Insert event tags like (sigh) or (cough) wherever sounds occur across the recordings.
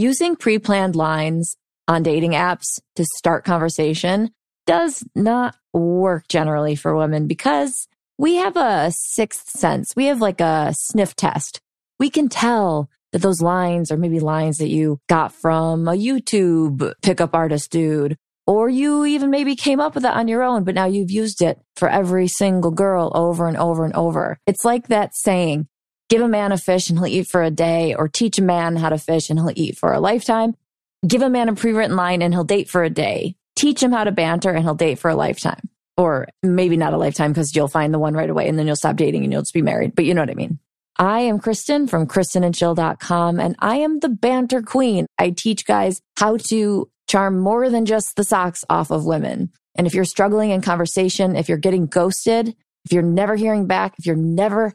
Using pre planned lines on dating apps to start conversation does not work generally for women because we have a sixth sense. We have like a sniff test. We can tell that those lines are maybe lines that you got from a YouTube pickup artist dude, or you even maybe came up with it on your own, but now you've used it for every single girl over and over and over. It's like that saying, Give a man a fish and he'll eat for a day, or teach a man how to fish and he'll eat for a lifetime. Give a man a pre written line and he'll date for a day. Teach him how to banter and he'll date for a lifetime. Or maybe not a lifetime because you'll find the one right away and then you'll stop dating and you'll just be married. But you know what I mean. I am Kristen from KristenandChill.com and I am the banter queen. I teach guys how to charm more than just the socks off of women. And if you're struggling in conversation, if you're getting ghosted, if you're never hearing back, if you're never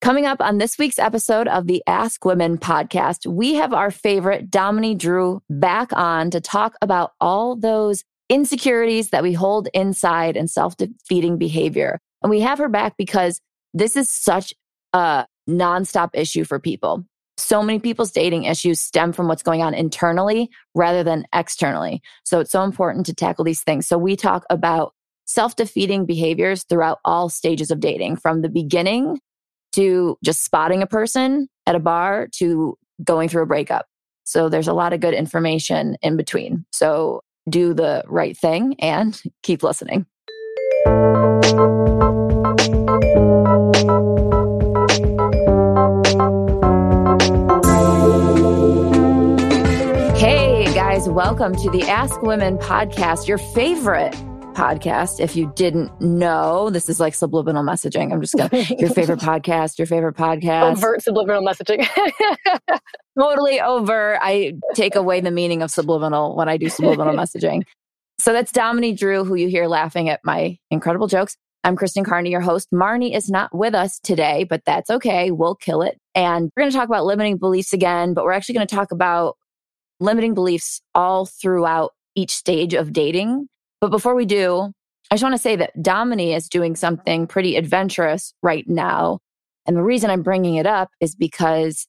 Coming up on this week's episode of the Ask Women podcast, we have our favorite Domini Drew back on to talk about all those insecurities that we hold inside and self defeating behavior. And we have her back because this is such a nonstop issue for people. So many people's dating issues stem from what's going on internally rather than externally. So it's so important to tackle these things. So we talk about self defeating behaviors throughout all stages of dating from the beginning to just spotting a person at a bar to going through a breakup. So there's a lot of good information in between. So do the right thing and (laughs) keep listening. Hey guys, welcome to the Ask Women podcast, your favorite podcast. If you didn't know, this is like subliminal messaging. I'm just going (laughs) to, your favorite podcast, your favorite podcast. Overt subliminal messaging. (laughs) totally over. I take away the meaning of subliminal when I do subliminal (laughs) messaging. So that's Dominique Drew, who you hear laughing at my incredible jokes. I'm Kristen Carney, your host. Marni is not with us today, but that's okay. We'll kill it. And we're going to talk about limiting beliefs again, but we're actually going to talk about limiting beliefs all throughout each stage of dating but before we do, I just want to say that Domini is doing something pretty adventurous right now. And the reason I'm bringing it up is because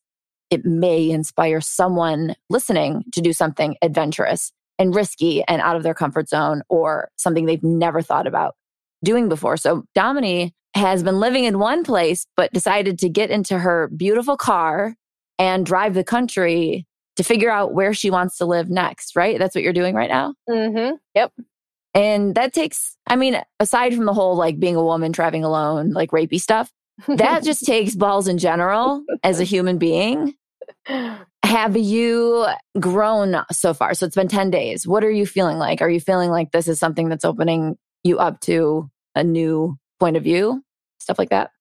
it may inspire someone listening to do something adventurous and risky and out of their comfort zone or something they've never thought about doing before. So Domini has been living in one place, but decided to get into her beautiful car and drive the country to figure out where she wants to live next, right? That's what you're doing right now? Mm-hmm. Yep. And that takes, I mean, aside from the whole like being a woman traveling alone, like rapey stuff, that just (laughs) takes balls in general as a human being. Have you grown so far? So it's been 10 days. What are you feeling like? Are you feeling like this is something that's opening you up to a new point of view? Stuff like that?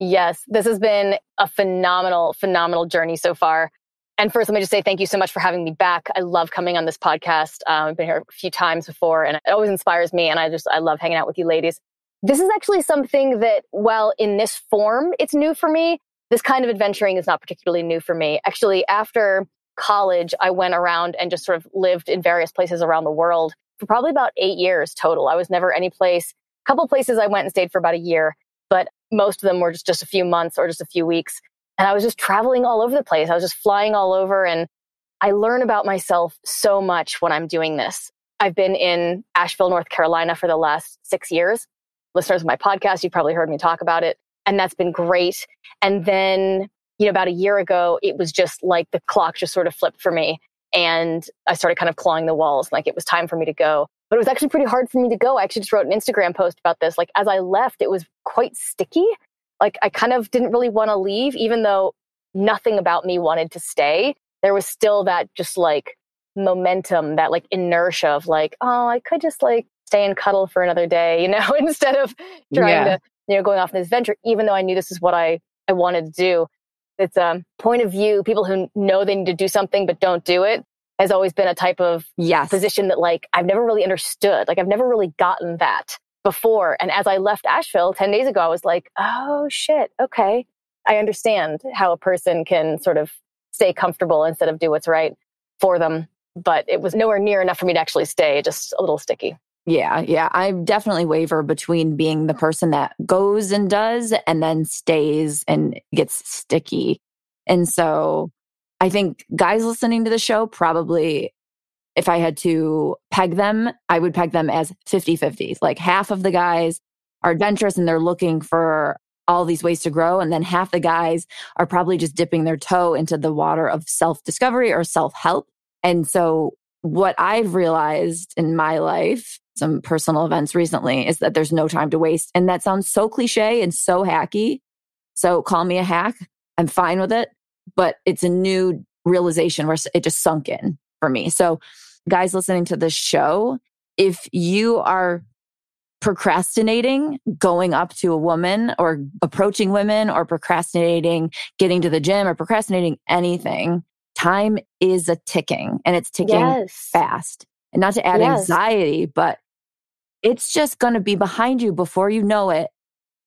Yes, this has been a phenomenal, phenomenal journey so far. And first, let me just say thank you so much for having me back. I love coming on this podcast. Um, I've been here a few times before, and it always inspires me. And I just, I love hanging out with you ladies. This is actually something that, while in this form, it's new for me. This kind of adventuring is not particularly new for me. Actually, after college, I went around and just sort of lived in various places around the world for probably about eight years total. I was never any place. A couple places I went and stayed for about a year, but most of them were just, just a few months or just a few weeks. And I was just traveling all over the place. I was just flying all over and I learn about myself so much when I'm doing this. I've been in Asheville, North Carolina for the last six years. Listeners of my podcast, you've probably heard me talk about it. And that's been great. And then, you know, about a year ago, it was just like the clock just sort of flipped for me. And I started kind of clawing the walls, like it was time for me to go. But it was actually pretty hard for me to go. I actually just wrote an Instagram post about this. Like as I left, it was quite sticky. Like I kind of didn't really want to leave, even though nothing about me wanted to stay. There was still that just like momentum, that like inertia of like, oh, I could just like stay and cuddle for another day, (laughs) you know, instead of trying yeah. to, you know, going off on this venture, even though I knew this is what I, I wanted to do. It's a point of view. People who know they need to do something but don't do it has always been a type of yes. position that like I've never really understood. Like I've never really gotten that before. And as I left Asheville 10 days ago, I was like, oh shit, okay. I understand how a person can sort of stay comfortable instead of do what's right for them. But it was nowhere near enough for me to actually stay, just a little sticky. Yeah, yeah. I definitely waver between being the person that goes and does and then stays and gets sticky. And so I think guys listening to the show probably, if I had to peg them, I would peg them as 50 50. Like half of the guys are adventurous and they're looking for all these ways to grow. And then half the guys are probably just dipping their toe into the water of self discovery or self help. And so what I've realized in my life, some personal events recently, is that there's no time to waste. And that sounds so cliche and so hacky. So call me a hack. I'm fine with it. But it's a new realization where it just sunk in for me. So, guys listening to this show, if you are procrastinating going up to a woman or approaching women or procrastinating getting to the gym or procrastinating anything, time is a ticking and it's ticking yes. fast. And not to add yes. anxiety, but it's just going to be behind you before you know it.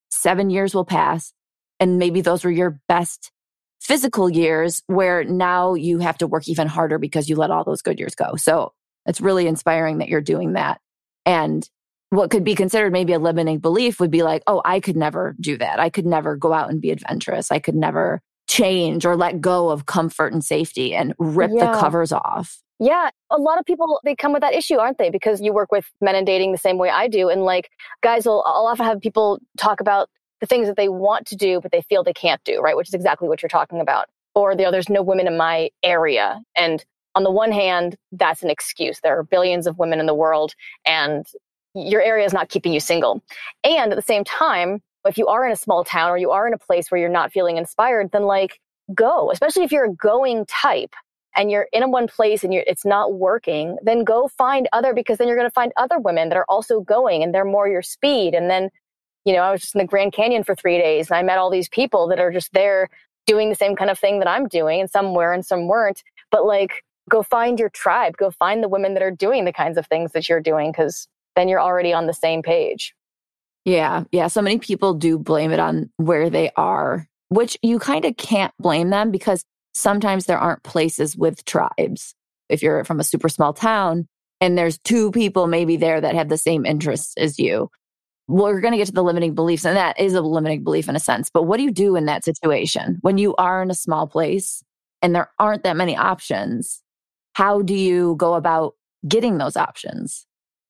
Seven years will pass. And maybe those were your best physical years where now you have to work even harder because you let all those good years go. So it's really inspiring that you're doing that. And what could be considered maybe a limiting belief would be like, oh, I could never do that. I could never go out and be adventurous. I could never change or let go of comfort and safety and rip yeah. the covers off. Yeah, a lot of people they come with that issue, aren't they? Because you work with men and dating the same way I do, and like guys will I'll often have people talk about the things that they want to do but they feel they can't do, right? Which is exactly what you're talking about. Or there's no women in my area, and on the one hand, that's an excuse. There are billions of women in the world, and your area is not keeping you single. And at the same time, if you are in a small town or you are in a place where you're not feeling inspired, then like go, especially if you're a going type and you're in one place and it's not working, then go find other because then you're going to find other women that are also going and they're more your speed. And then, you know, I was just in the Grand Canyon for three days and I met all these people that are just there doing the same kind of thing that I'm doing and some were and some weren't. But like, go find your tribe, go find the women that are doing the kinds of things that you're doing because then you're already on the same page. Yeah. Yeah. So many people do blame it on where they are, which you kind of can't blame them because sometimes there aren't places with tribes. If you're from a super small town and there's two people maybe there that have the same interests as you, we're going to get to the limiting beliefs. And that is a limiting belief in a sense. But what do you do in that situation when you are in a small place and there aren't that many options? How do you go about getting those options?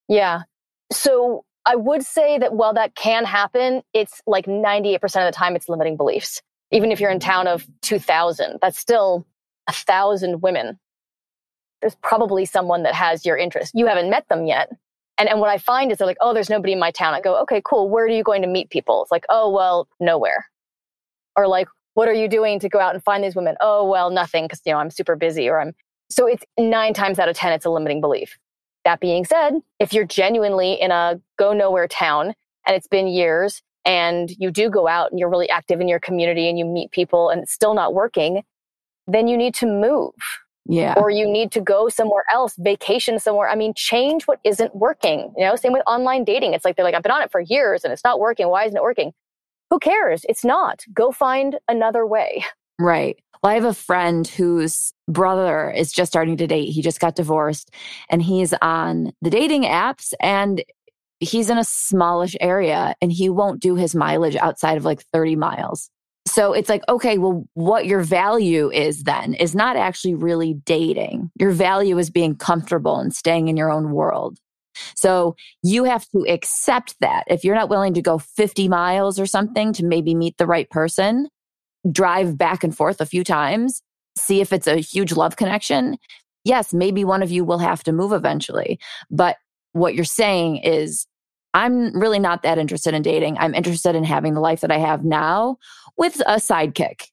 Yeah. So I would say that while that can happen, it's like 98% of the time it's limiting beliefs. Even if you're in town of 2000, that's still a thousand women. There's probably someone that has your interest. You haven't met them yet. And, and what I find is they're like, oh, there's nobody in my town. I go, okay, cool. Where are you going to meet people? It's like, oh, well, nowhere. Or like, what are you doing to go out and find these women? Oh, well, nothing because, you know, I'm super busy or I'm. So it's nine times out of 10, it's a limiting belief. That being said, if you're genuinely in a go nowhere town and it's been years and you do go out and you're really active in your community and you meet people and it's still not working, then you need to move. Yeah. Or you need to go somewhere else, vacation somewhere. I mean, change what isn't working. You know, same with online dating. It's like they're like, I've been on it for years and it's not working. Why isn't it working? Who cares? It's not. Go find another way. Right. Well, I have a friend whose brother is just starting to date. He just got divorced and he's on the dating apps and he's in a smallish area and he won't do his mileage outside of like 30 miles. So it's like, okay, well, what your value is then is not actually really dating. Your value is being comfortable and staying in your own world. So you have to accept that. If you're not willing to go 50 miles or something to maybe meet the right person, drive back and forth a few times, see if it's a huge love connection, yes, maybe one of you will have to move eventually. But what you're saying is, I'm really not that interested in dating. I'm interested in having the life that I have now with a sidekick.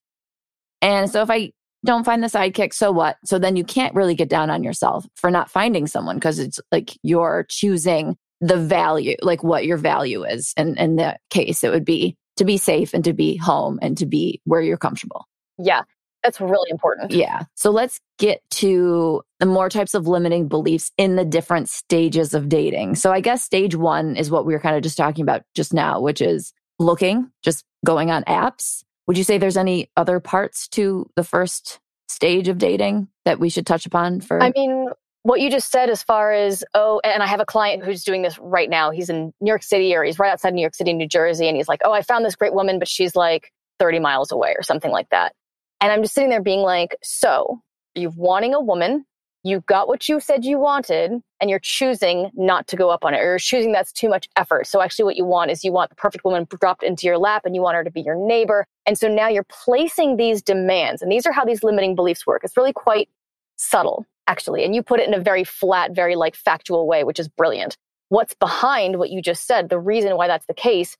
And so if I don't find the sidekick, so what? So then you can't really get down on yourself for not finding someone because it's like you're choosing the value, like what your value is. And in that case, it would be to be safe and to be home and to be where you're comfortable. Yeah, that's really important. Yeah. So let's get to the more types of limiting beliefs in the different stages of dating. So I guess stage one is what we were kind of just talking about just now, which is looking, just going on apps. Would you say there's any other parts to the first stage of dating that we should touch upon for? I mean, what you just said as far as, oh, and I have a client who's doing this right now. He's in New York City or he's right outside New York City, New Jersey. And he's like, oh, I found this great woman, but she's like 30 miles away or something like that. And I'm just sitting there being like, so you're wanting a woman, you got what you said you wanted, and you're choosing not to go up on it, or you're choosing that's too much effort. So actually, what you want is you want the perfect woman dropped into your lap and you want her to be your neighbor. And so now you're placing these demands, and these are how these limiting beliefs work. It's really quite subtle, actually. And you put it in a very flat, very like factual way, which is brilliant. What's behind what you just said, the reason why that's the case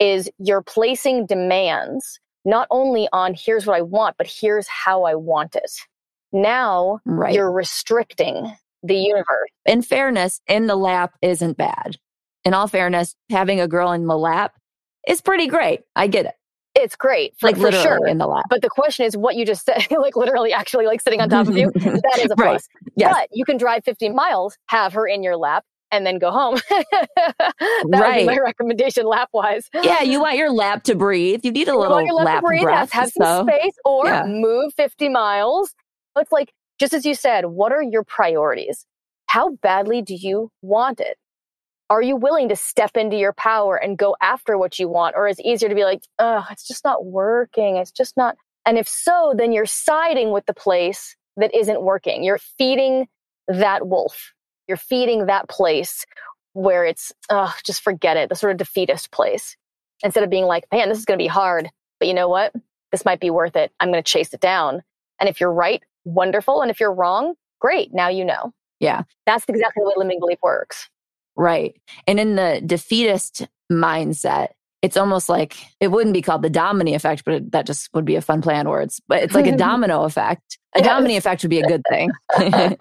is you're placing demands not only on here's what I want, but here's how I want it. Now right. you're restricting the universe. In fairness, in the lap isn't bad. In all fairness, having a girl in the lap is pretty great. I get it. It's great, for, like for sure. in the lap. But the question is what you just said, (laughs) like literally actually like sitting on top of you. (laughs) that is a plus. Right. Yes. But you can drive 50 miles, have her in your lap, and then go home. (laughs) that right. would be my recommendation lap wise. Yeah, you (laughs) want your lap to breathe. You need a you little lap, lap to breathe, breath, have, have some space or yeah. move 50 miles. It's like, just as you said, what are your priorities? How badly do you want it? Are you willing to step into your power and go after what you want? Or is it easier to be like, oh, it's just not working. It's just not. And if so, then you're siding with the place that isn't working. You're feeding that wolf you're feeding that place where it's, oh, just forget it, the sort of defeatist place. Instead of being like, man, this is going to be hard, but you know what? This might be worth it. I'm going to chase it down. And if you're right, wonderful. And if you're wrong, great. Now you know. Yeah. That's exactly the way limiting belief works. Right. And in the defeatist mindset, it's almost like it wouldn't be called the domino effect, but it, that just would be a fun play on words. But it's like a (laughs) domino effect. A yes. domino effect would be a good thing. (laughs) I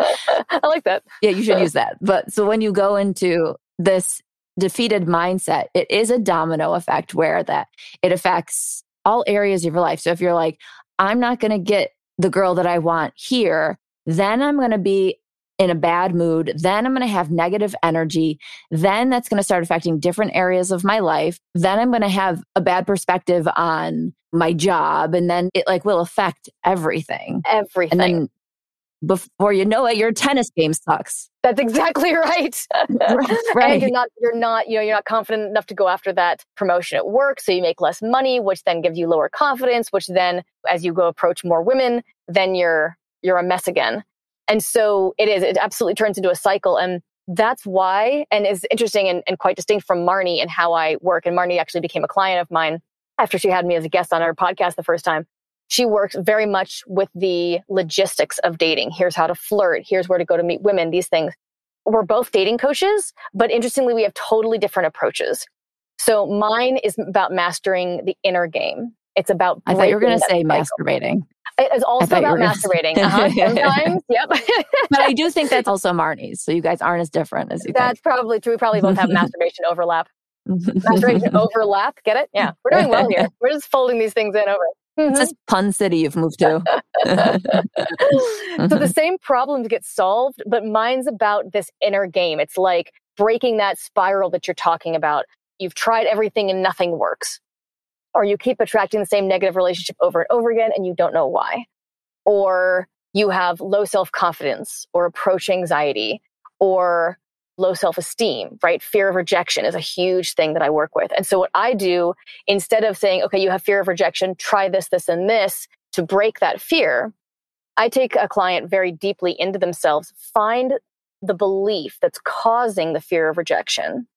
like that. Yeah, you should use that. But so when you go into this defeated mindset, it is a domino effect where that it affects all areas of your life. So if you're like, I'm not going to get the girl that I want here, then I'm going to be in a bad mood. Then I'm going to have negative energy. Then that's going to start affecting different areas of my life. Then I'm going to have a bad perspective on my job. And then it like will affect everything. Everything. And then before you know it, your tennis game sucks. That's exactly (laughs) right. (laughs) right. And you're not, you're not, you know, you're not confident enough to go after that promotion at work. So you make less money, which then gives you lower confidence, which then as you go approach more women, then you're, you're a mess again. And so it is, it absolutely turns into a cycle. And that's why, and is interesting and, and quite distinct from Marni and how I work. And Marni actually became a client of mine after she had me as a guest on her podcast the first time. She works very much with the logistics of dating. Here's how to flirt. Here's where to go to meet women, these things. We're both dating coaches, but interestingly, we have totally different approaches. So mine is about mastering the inner game. It's about. I thought you were going to say cycle. masturbating. It is also about masturbating. Uh-huh. (laughs) Sometimes, yep. but I do think that's also Marni's. So you guys aren't as different as you think. That's think. probably true. We probably both have (laughs) masturbation overlap. masturbation (laughs) overlap. Get it? Yeah. We're doing well here. We're just folding these things in over. Mm-hmm. It's this pun city you've moved to. so the same problems get solved, but mine's about this inner game. It's like breaking that spiral that you're talking about. You've tried everything and nothing works or you keep attracting the same negative relationship over and over again and you don't know why. Or you have low self confidence or approach anxiety or low self esteem, right? Fear of rejection is a huge thing that I work with. And so what I do instead of saying, okay, you have fear of rejection, try this, this, and this to break that fear, I take a client very deeply into themselves, find the belief that's causing the fear of rejection,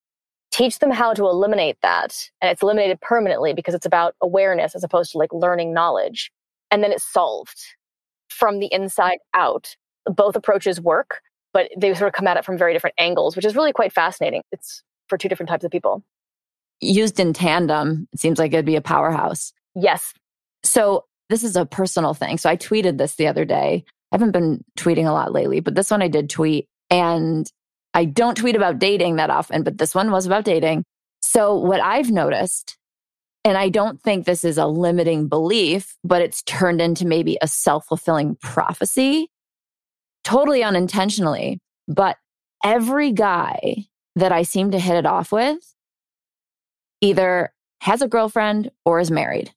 teach them how to eliminate that. And it's eliminated permanently because it's about awareness as opposed to like learning knowledge. And then it's solved from the inside out. both approaches work, but they sort of come at it from very different angles, which is really quite fascinating. It's for two different types of people. Used in tandem, it seems like it'd be a powerhouse. Yes. So this is a personal thing. So I tweeted this the other day. I haven't been tweeting a lot lately, but this one I did tweet. And I don't tweet about dating that often, but this one was about dating. So what I've noticed, and I don't think this is a limiting belief, but it's turned into maybe a self fulfilling prophecy, totally unintentionally. But every guy that I seem to hit it off with either has a girlfriend or is married.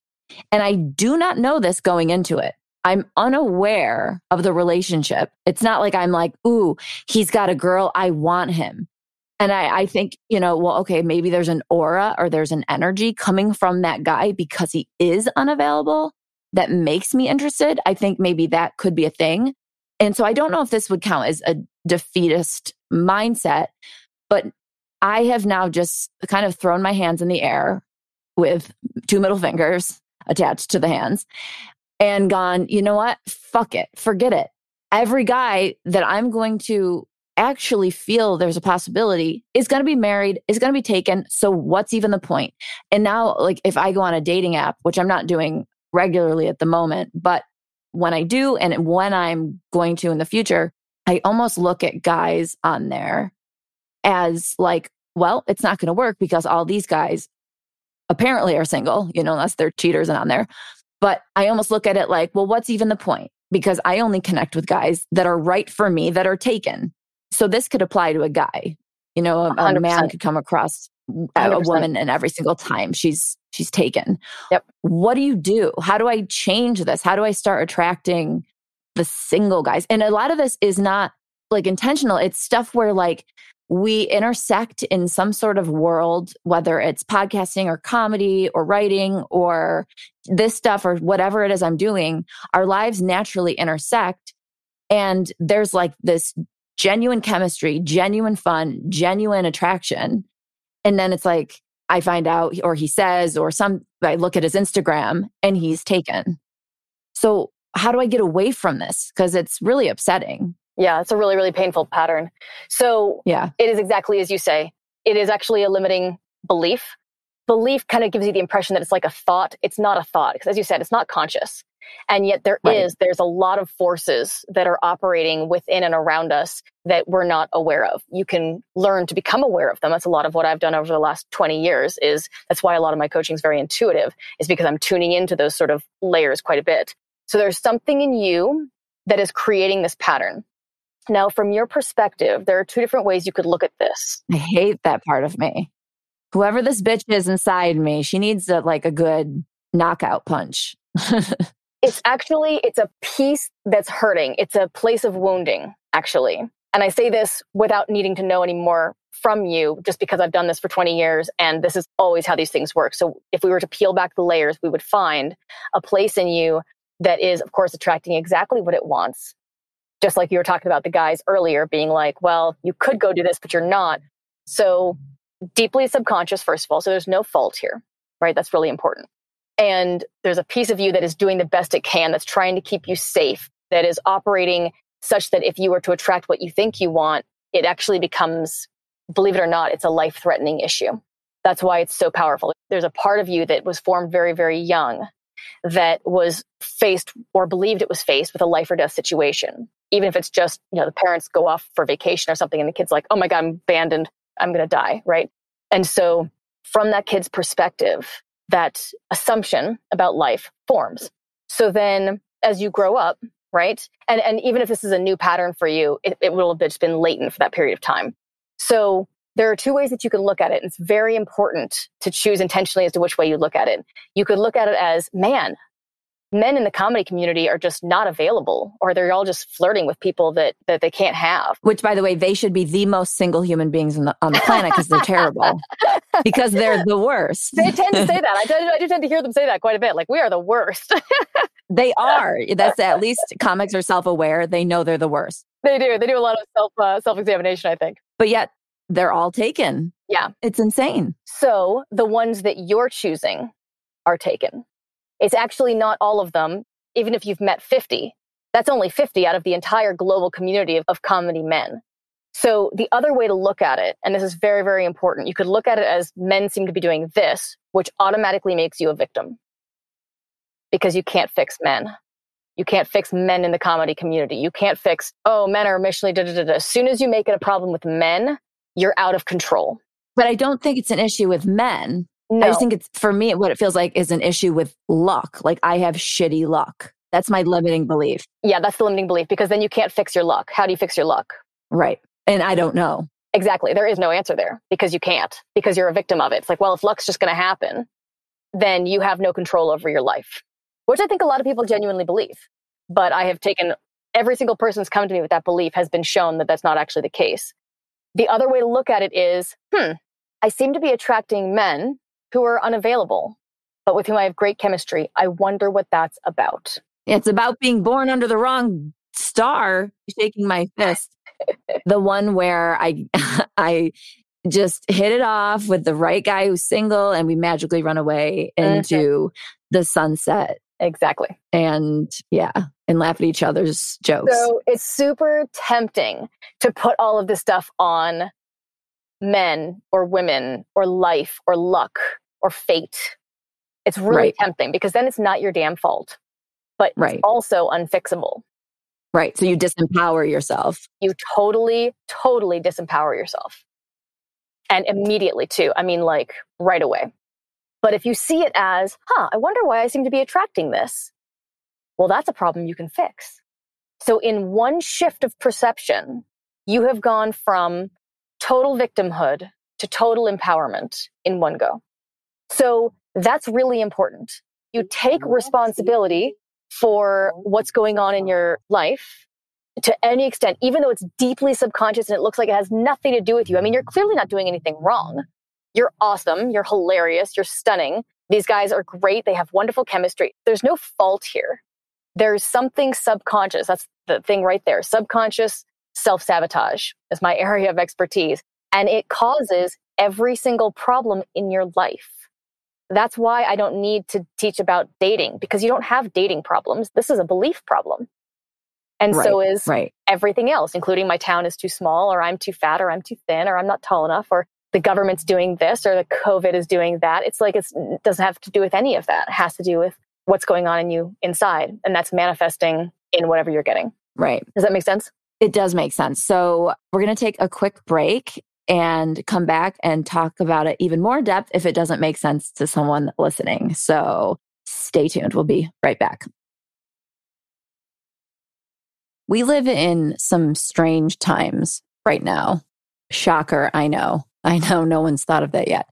And I do not know this going into it. I'm unaware of the relationship. It's not like I'm like, ooh, he's got a girl. I want him. And I, I think, you know, well, okay, maybe there's an aura or there's an energy coming from that guy because he is unavailable that makes me interested. I think maybe that could be a thing. And so I don't know if this would count as a defeatist mindset, but I have now just kind of thrown my hands in the air with two middle fingers attached to the hands and gone, you know what? Fuck it. Forget it. Every guy that I'm going to actually feel there's a possibility is going to be married, is going to be taken. So what's even the point? And now, like, if I go on a dating app, which I'm not doing regularly at the moment, but when I do and when I'm going to in the future, I almost look at guys on there as like, well, it's not going to work because all these guys apparently are single, you know, unless they're cheaters and on there. But I almost look at it like, well, what's even the point? Because I only connect with guys that are right for me that are taken. So this could apply to a guy. You know, a, a man could come across a 100%. woman and every single time she's she's taken. Yep. What do you do? How do I change this? How do I start attracting the single guys? And a lot of this is not like intentional. It's stuff where like we intersect in some sort of world, whether it's podcasting or comedy or writing or this stuff or whatever it is I'm doing, our lives naturally intersect. And there's like this genuine chemistry, genuine fun, genuine attraction. And then it's like, I find out, or he says, or some, I look at his Instagram and he's taken. So, how do I get away from this? Because it's really upsetting. Yeah, it's a really, really painful pattern. So, yeah, it is exactly as you say. It is actually a limiting belief. Belief kind of gives you the impression that it's like a thought. It's not a thought because, as you said, it's not conscious. And yet, there right. is. there's a lot of forces that are operating within and around us that we're not aware of. You can learn to become aware of them. That's a lot of what I've done over the last 20 years is that's why a lot of my coaching is very intuitive, is because I'm tuning into those sort of layers quite a bit. So there's something in you that is creating this pattern. Now, from your perspective, there are two different ways you could look at this. I hate that part of me. Whoever this bitch is inside me, she needs a, like a good knockout punch. (laughs) it's actually it's a piece that's hurting. It's a place of wounding, actually. And I say this without needing to know any more from you, just because I've done this for 20 years and this is always how these things work. So if we were to peel back the layers, we would find a place in you that is, of course, attracting exactly what it wants just like you were talking about the guys earlier being like, well, you could go do this, but you're not. So deeply subconscious, first of all. So there's no fault here, right? That's really important. And there's a piece of you that is doing the best it can, that's trying to keep you safe, that is operating such that if you were to attract what you think you want, it actually becomes, believe it or not, it's a life threatening issue. That's why it's so powerful. There's a part of you that was formed very, very young that was faced or believed it was faced with a life or death situation even if it's just, you know, the parents go off for vacation or something and the kid's like, oh my God, I'm abandoned. I'm going to die. Right. And so from that kid's perspective, that assumption about life forms. So then as you grow up, right? And, and even if this is a new pattern for you, it, it will have just been latent for that period of time. So there are two ways that you can look at it. It's very important to choose intentionally as to which way you look at it. You could look at it as, man, men in the comedy community are just not available or they're all just flirting with people that that they can't have. Which by the way they should be the most single human beings the, on the planet because they're terrible. (laughs) Because they're the worst. They tend to say that. I, (laughs) tend, I do tend to hear them say that quite a bit. Like we are the worst. (laughs) They are. That's at least comics are self-aware. They know they're the worst. They do. They do a lot of self uh, self-examination i think. But yet they're all taken. Yeah. It's insane. So the ones that you're choosing are taken it's actually not all of them, even if you've met 50. That's only 50 out of the entire global community of, of comedy men. So the other way to look at it, and this is very, very important, you could look at it as men seem to be doing this, which automatically makes you a victim because you can't fix men. You can't fix men in the comedy community. You can't fix, oh, men are emotionally da da da da. As soon as you make it a problem with men, you're out of control. But I don't think it's an issue with men. No. I just think it's for me, what it feels like is an issue with luck. Like I have shitty luck. That's my limiting belief. yeah, that's the limiting belief because then you can't fix your luck. How do you fix your luck? Right. And I don't know. Exactly. There is no answer there because you can't, because you're a victim of it. It's like, well, if luck's just going to happen, then you have no control over your life, which I think a lot of people genuinely believe. But I have taken every single person who's come to me with that belief has been shown that that's not actually the case. The other way to look at it is, hmm, I seem to be attracting men who are unavailable, but with whom I have great chemistry. I wonder what that's about. It's about being born under the wrong star, shaking my fist. the one where I (laughs) I just hit it off with the right guy who's single and we magically run away mm-hmm. into the sunset. Exactly. And yeah, and laugh at each other's jokes. So it's super tempting to put all of this stuff on men or women or life or luck or fate. It's really Right. tempting because then it's not your damn fault, but Right. it's also unfixable. right. So you disempower yourself. You totally, totally disempower yourself. And immediately, too. I mean, like right away. But if you see it as, huh, I wonder why I seem to be attracting this. Well, that's a problem you can fix. So, in one shift of perception, you have gone from total victimhood to total empowerment in one go. So, that's really important. You take responsibility for what's going on in your life to any extent, even though it's deeply subconscious and it looks like it has nothing to do with you. I mean, you're clearly not doing anything wrong. You're awesome. You're hilarious. You're stunning. These guys are great. They have wonderful chemistry. There's no fault here. There's something subconscious. That's the thing right there. Subconscious self sabotage is my (laughs) area of expertise. And it causes every single problem in your life. That's why I don't need to teach about dating because you don't have dating problems. This is a belief problem. And so is Right. everything else, including my town is too small, or I'm too fat, or I'm too thin, or I'm not tall enough, or the government's doing this, or the COVID is doing that. It's like it's, it doesn't have to do with any of that. It has to do with what's going on in you inside. And that's manifesting in whatever you're getting. Right. Does that make sense? It does make sense. So we're going to take a quick break and come back and talk about it even more depth if it doesn't make sense to someone listening. So stay tuned. We'll be right back. We live in some strange times right now. Shocker, I know. I know no one's thought of that yet.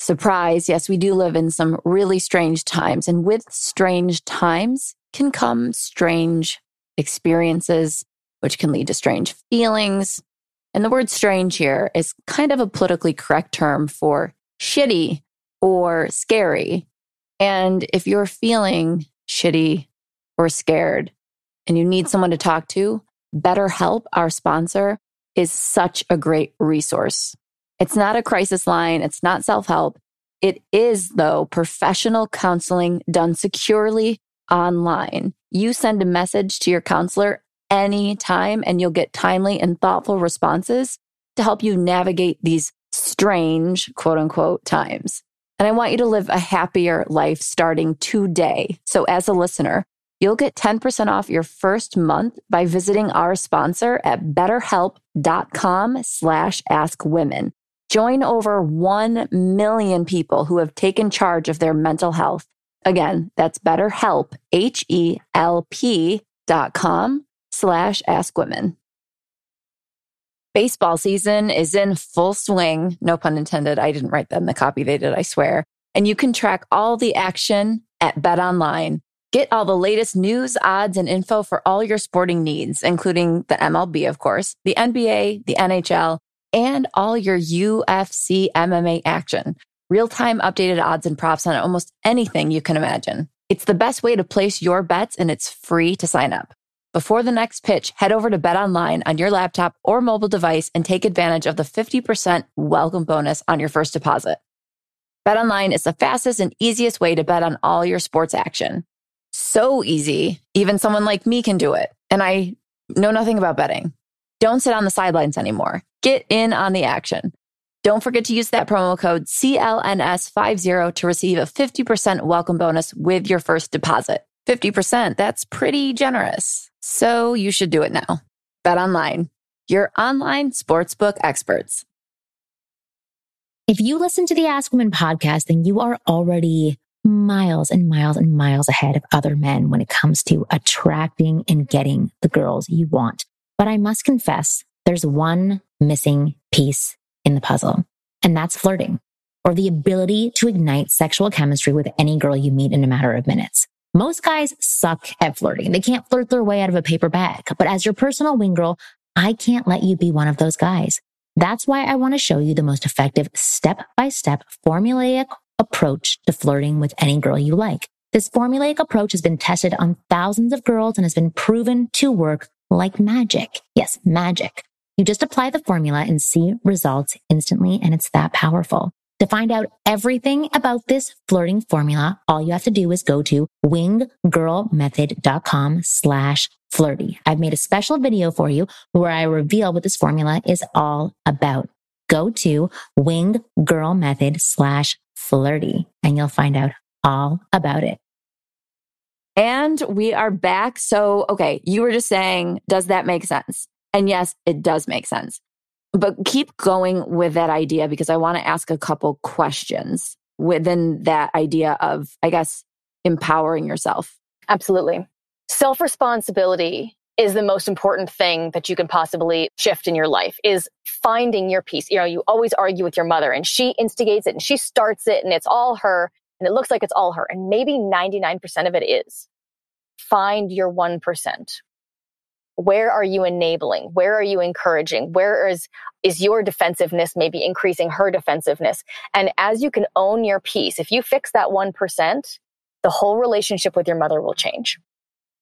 Surprise, yes, we do live in some really strange times. And with strange times can come strange experiences, which can lead to strange feelings. And the word strange here is kind of a politically correct term for shitty or scary. And if you're feeling shitty or scared and you need someone to talk to, BetterHelp, our sponsor, is such a great resource. It's not a crisis line, it's not self help. It is, though, professional counseling done securely online. You send a message to your counselor anytime and you'll get timely and thoughtful responses to help you navigate these strange, quote unquote, times. And I want you to live a happier life starting today. So as a listener, you'll get 10% off your first month by visiting our sponsor at betterhelp.com slash askwomen. Join over 1 million people who have taken charge of their mental health. Again, that's betterhelp, H-E-L-P dot com slash askwomen. Baseball season is in full swing. No pun intended. I didn't write them the copy. They did, I swear. And you can track all the action at BetOnline. Get all the latest news, odds, and info for all your sporting needs, including the MLB, of course, the NBA, the NHL, and all your UFC MMA action. Real time updated odds and props on almost anything you can imagine. It's the best way to place your bets, and it's free to sign up. Before the next pitch, head over to BetOnline on your laptop or mobile device and take advantage of the 50% welcome bonus on your first deposit. BetOnline is the fastest and easiest way to bet on all your sports action. So easy, even someone like me can do it. And I know nothing about betting. Don't sit on the sidelines anymore. Get in on the action. Don't forget to use that promo code CLNS50 to receive a 50% welcome bonus with your first deposit. 50%, that's pretty generous. So you should do it now. Bet online, your online sportsbook experts. If you listen to the Ask Women podcast, then you are already miles and miles and miles ahead of other men when it comes to attracting and getting the girls you want. But I must confess, there's one missing piece in the puzzle, and that's flirting or the ability to ignite sexual chemistry with any girl you meet in a matter of minutes. Most guys suck at flirting. They can't flirt their way out of a paper bag. But as your personal wing girl, I can't let you be one of those guys. That's why I want to show you the most effective step by step formulaic approach to flirting with any girl you like. This formulaic approach has been tested on thousands of girls and has been proven to work like magic. Yes, magic. You just apply the formula and see results instantly, and it's that powerful. To find out everything about this flirting formula, all you have to do is go to winggirlmethod.com slash flirty. I've made a special video for you where I reveal what this formula is all about. Go to winggirlmethod slash flirty and you'll find out all about it. And we are back. So, okay, you were just saying, does that make sense? And yes, it does make sense. But keep going with that idea because I want to ask a couple questions within that idea of, I guess, empowering yourself. Absolutely. Self responsibility is the most important thing that you can possibly shift in your life is finding your piece. You know, you always argue with your mother and she instigates it and she starts it and it's all her and it looks like it's all her. And maybe 99% of it is. Find your 1%. Where are you enabling? Where are you encouraging? Where is, is your defensiveness maybe increasing her defensiveness? And as you can own your piece if you fix that 1%, the whole relationship with your mother will change.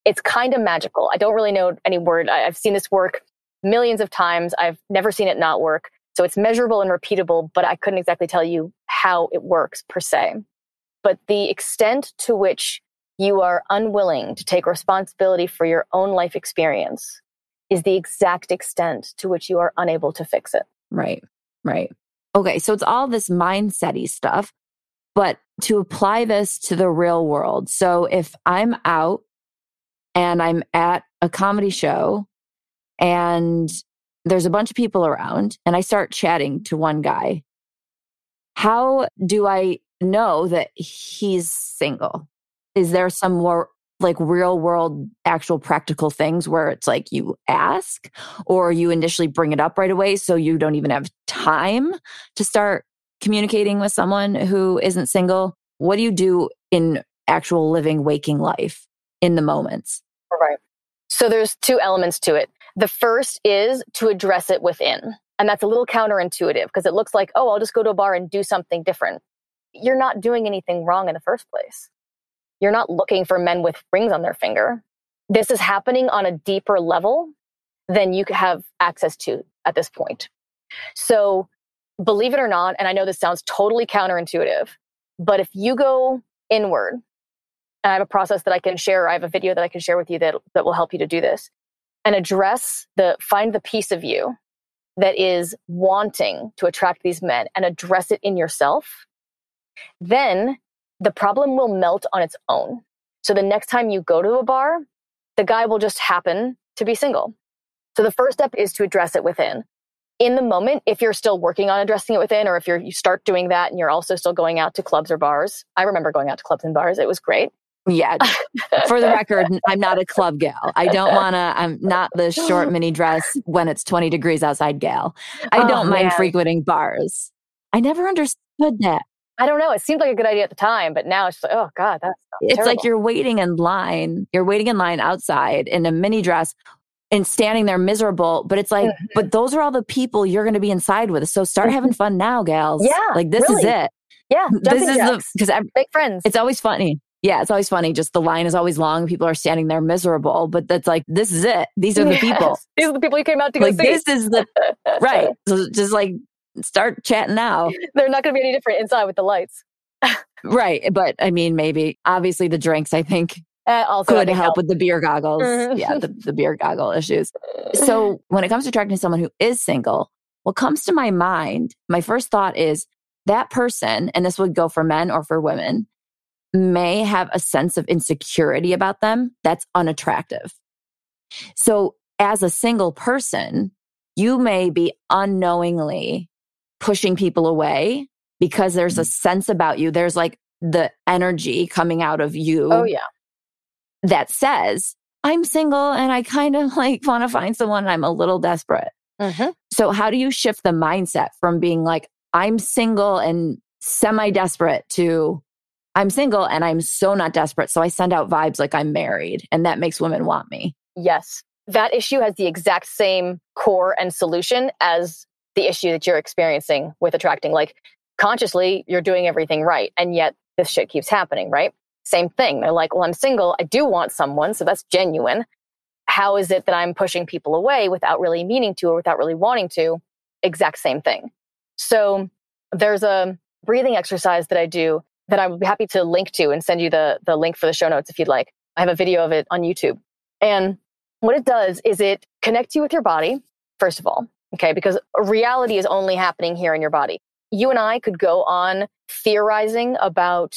It's kind of magical. I don't really know any word. I've seen this work millions of times. I've never seen it not work. So it's measurable and repeatable, but I couldn't exactly tell you how it works per se. But the extent to which you are unwilling to take responsibility for your own life experience is the exact extent to which you are unable to fix it. Right. Right. Okay. So it's all this mindset stuff, but to apply this to the real world. So if I'm out and I'm at a comedy show and there's a bunch of people around and I start chatting to one guy, how do I know that he's single? Is there some more like real world actual practical things where it's like you ask or you initially bring it up right away so you don't even have time to start communicating with someone who isn't single? What do you do in actual living waking life in the moments? Right. So there's two elements to it. The first is to address it within and that's a little counterintuitive because it looks like oh i'll just go to a bar and do something different. You're not doing anything wrong in the first place you're not looking for men with rings on their finger. This is happening on a deeper level than you have access to at this point. So, believe it or not, and I know this sounds totally counterintuitive, but if you go inward, and I have a process that I can share, I have a video that I can share with you that, that will help you to do this, and address the, find the piece of you that is wanting to attract these men and address it in yourself, then the problem will melt on its own. So the next time you go to a bar, the guy will just happen to be single. So the first step is to address it within. In the moment, if you're still working on addressing it within, or if you're, you start doing that and you're also still going out to clubs or bars, I remember going out to clubs and bars. It was great. Yeah. (laughs) For the record, I'm not a club gal. I don't want to, I'm not the short mini dress when it's 20 degrees outside gal. I oh, don't mind frequenting bars. I never understood that. I don't know. It seemed like a good idea at the time, but now it's like, oh God, that's it's terrible. like you're waiting in line. You're waiting in line outside in a mini dress and standing there miserable. But it's like, mm-hmm. but those are all the people you're going to be inside with. So start having mm-hmm. fun now, gals. Yeah, like this really. is it. Yeah, (laughs) this is the because make friends. It's always funny. Yeah, it's always funny. Just the line is always long. People are standing there miserable, but that's like this is it. These are the (laughs) yes. people. These are the people you came out to like, see. This is the right. So just like start chatting now. (laughs) They're not going to be any different inside with the lights right. But I mean, maybe obviously the drinks, I think (laughs) That also could help, help with the beer goggles. Mm-hmm. Yeah, the, the beer goggle issues. So (laughs) when it comes to attracting someone who is single, what comes to my mind, my first thought is that person, and this would go for men or for women, may have a sense of insecurity about them that's unattractive. So as a single person, you may be unknowingly pushing people away because there's a mm. sense about you. There's like the energy coming out of you. Oh, yeah. That says, I'm single and I kind of (laughs) like want to find someone. I'm a little desperate. Mm-hmm. So, how do you shift the mindset from being like, I'm single and semi desperate to I'm single and I'm so not desperate. So I send out vibes like I'm married and that makes women want me. Yes. That issue has the exact same core and solution as the issue that you're experiencing with attracting. Like consciously, you're doing everything right. And yet this shit keeps happening, right? Same thing. They're like, well, I'm single. I do want someone. So that's genuine. How is it that I'm pushing people away without really meaning to or without really wanting to? Exact same thing. So there's a breathing exercise that I do that I would be happy to link to and send you the, the link for the show notes if you'd like. I have a video of it on YouTube. And what it does is it connects you with your body, first of all, okay, because reality is only happening here in your body. You and I could go on theorizing about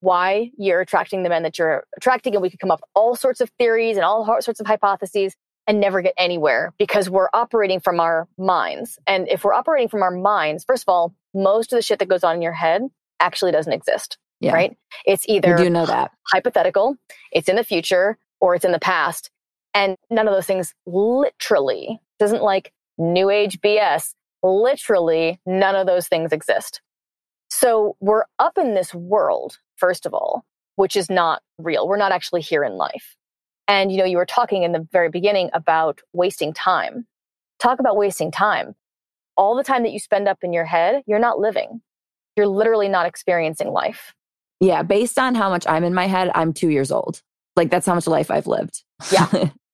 why you're attracting the men that you're attracting, and we could come up with all sorts of theories and all sorts of hypotheses and never get anywhere because we're operating from our minds. And if we're operating from our minds, first of all, most of the shit that goes on in your head actually doesn't exist. Yeah. Right? It's either you do know that. hypothetical, it's in the future, or it's in the past. And none of those things literally doesn't like new age BS. Literally, none of those things exist. So we're up in this world, first of all, which is not real. We're not actually here in life. And, you know, you were talking in the very beginning about wasting time. Talk about wasting time. All the time that you spend up in your head, you're not living. You're literally not experiencing life. Yeah. Based on how much I'm in my head, I'm two years old. Like that's how much life I've lived. Yeah. (laughs)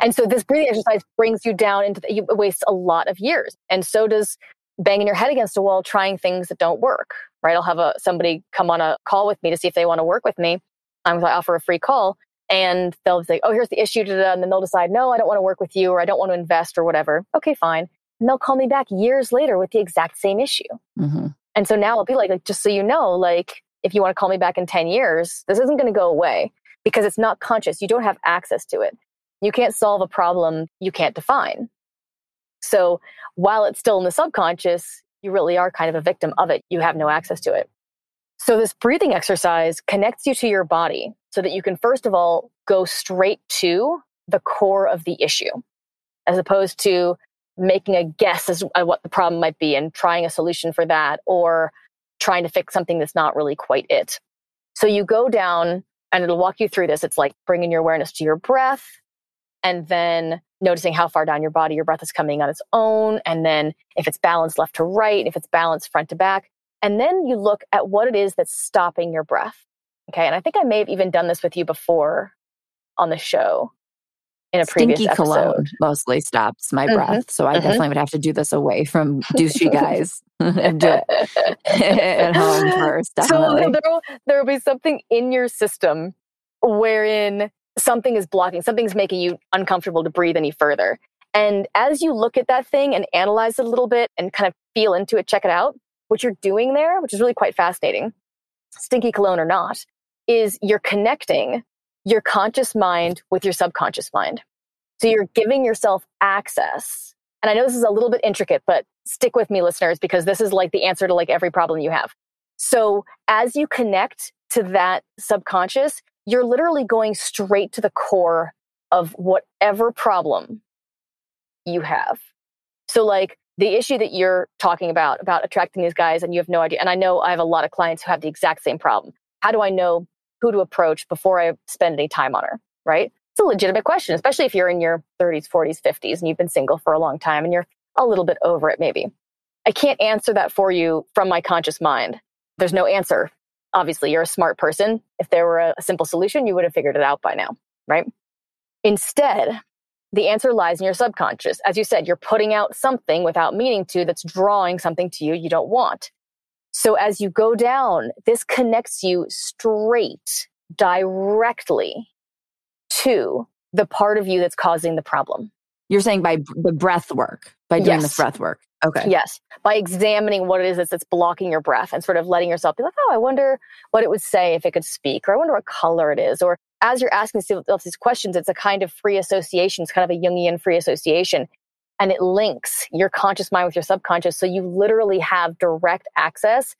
and so this breathing exercise brings you down into, the, you waste a lot of years. And so does banging your head against a wall, trying things that don't work, right? I'll have a, somebody come on a call with me to see if they want to work with me. I'm going to offer a free call and they'll say, oh, here's the issue. And then they'll decide, no, I don't want to work with you or I don't want to invest or whatever. Okay, fine. And they'll call me back years later with the exact same issue. Mm-hmm. And so now I'll be like, like, just so you know, like, if you want to call me back in 10 years, this isn't going to go away because it's not conscious. You don't have access to it. You can't solve a problem you can't define. So while it's still in the subconscious, you really are kind of a victim of it. You have no access to it. So this breathing exercise connects you to your body so that you can, first of all, go straight to the core of the issue, as opposed to making a guess as what the problem might be and trying a solution for that or trying to fix something that's not really quite it. So you go down and it'll walk you through this. It's like bringing your awareness to your breath and then noticing how far down your body your breath is coming on its own. And then if it's balanced left to right, if it's balanced front to back. And then you look at what it is that's stopping your breath. Okay. And I think I may have even done this with you before on the show in a Stinky previous episode. cologne mostly stops my breath. Mm-hmm. So I mm-hmm. definitely would have to do this away from (laughs) douchey guys (laughs) and do it (laughs) at home first. Definitely. So there'll, there'll be something in your system wherein something is blocking, something's making you uncomfortable to breathe any further. And as you look at that thing and analyze it a little bit and kind of feel into it, check it out, what you're doing there, which is really quite fascinating, stinky cologne or not, is you're connecting your conscious mind with your subconscious mind. So you're giving yourself access. And I know this is a little bit intricate, but stick with me, listeners, because this is like the answer to like every problem you have. So as you connect to that subconscious, you're literally going straight to the core of whatever problem you have. So, like the issue that you're talking about, about attracting these guys, and you have no idea. And I know I have a lot of clients who have the exact same problem. How do I know who to approach before I spend any time on her, right? It's a legitimate question, especially if you're in your 30s, 40s, 50s, and you've been single for a long time and you're a little bit over it, maybe. I can't answer that for you from my conscious mind. There's no answer. Obviously, you're a smart person. If there were a simple solution, you would have figured it out by now, right? Instead, the answer lies in your subconscious. As you said, you're putting out something without meaning to that's drawing something to you you don't want. So as you go down, this connects you straight directly to the part of you that's causing the problem. You're saying by the breath work, by doing yes. this breath work. Okay. Yes. By examining what it is that's, that's blocking your breath and sort of letting yourself be like, oh, I wonder what it would say if it could speak, or I wonder what color it is. Or as you're asking yourself these questions, it's a kind of free association. It's kind of a Jungian free association. And it links your conscious mind with your subconscious. So you literally have direct access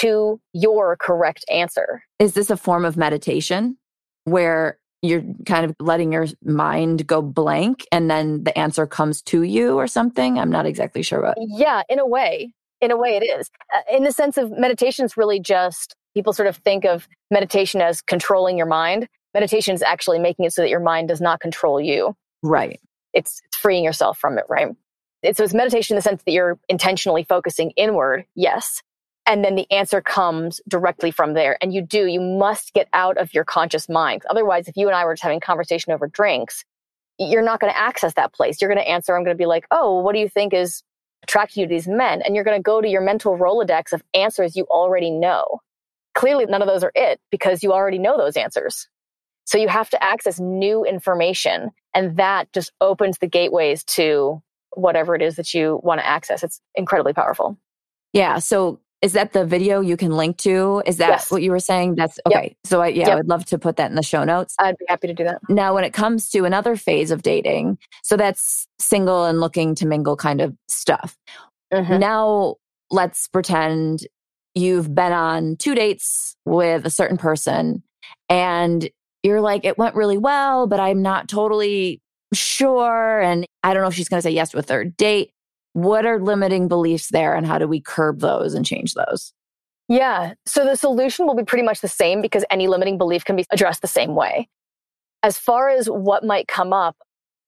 to your correct answer. Is this a form of meditation where you're kind of letting your mind go blank and then the answer comes to you or something. I'm not exactly sure what. Yeah, in a way. In a way, it is. Uh, in the sense of meditation is really just people sort of think of meditation as controlling your mind. Meditation is actually making it so that your mind does not control you. Right. It's, it's freeing yourself from it, right? It's, so it's meditation in the sense that you're intentionally focusing inward, yes, and then the answer comes directly from there. And you do, you must get out of your conscious mind. Otherwise, if you and I were just having conversation over drinks, you're not going to access that place. You're going to answer, I'm going to be like, oh, what do you think is attracting you to these men? And you're going to go to your mental Rolodex of answers you already know. Clearly, none of those are it because you already know those answers. So you have to access new information. And that just opens the gateways to whatever it is that you want to access. It's incredibly powerful. Yeah. So is that the video you can link to? Is that yes. what you were saying? That's okay. Yep. So I, yeah, yep. I would love to put that in the show notes. I'd be happy to do that. Now, when it comes to another phase of dating, so that's single and looking to mingle kind of stuff. Mm-hmm. Now, let's pretend you've been on two dates with a certain person and you're like, it went really well, but I'm not totally sure. And I don't know if she's going to say yes to a third date. What are limiting beliefs there and how do we curb those and change those? Yeah. So the solution will be pretty much the same because any limiting belief can be addressed the same way. As far as what might come up,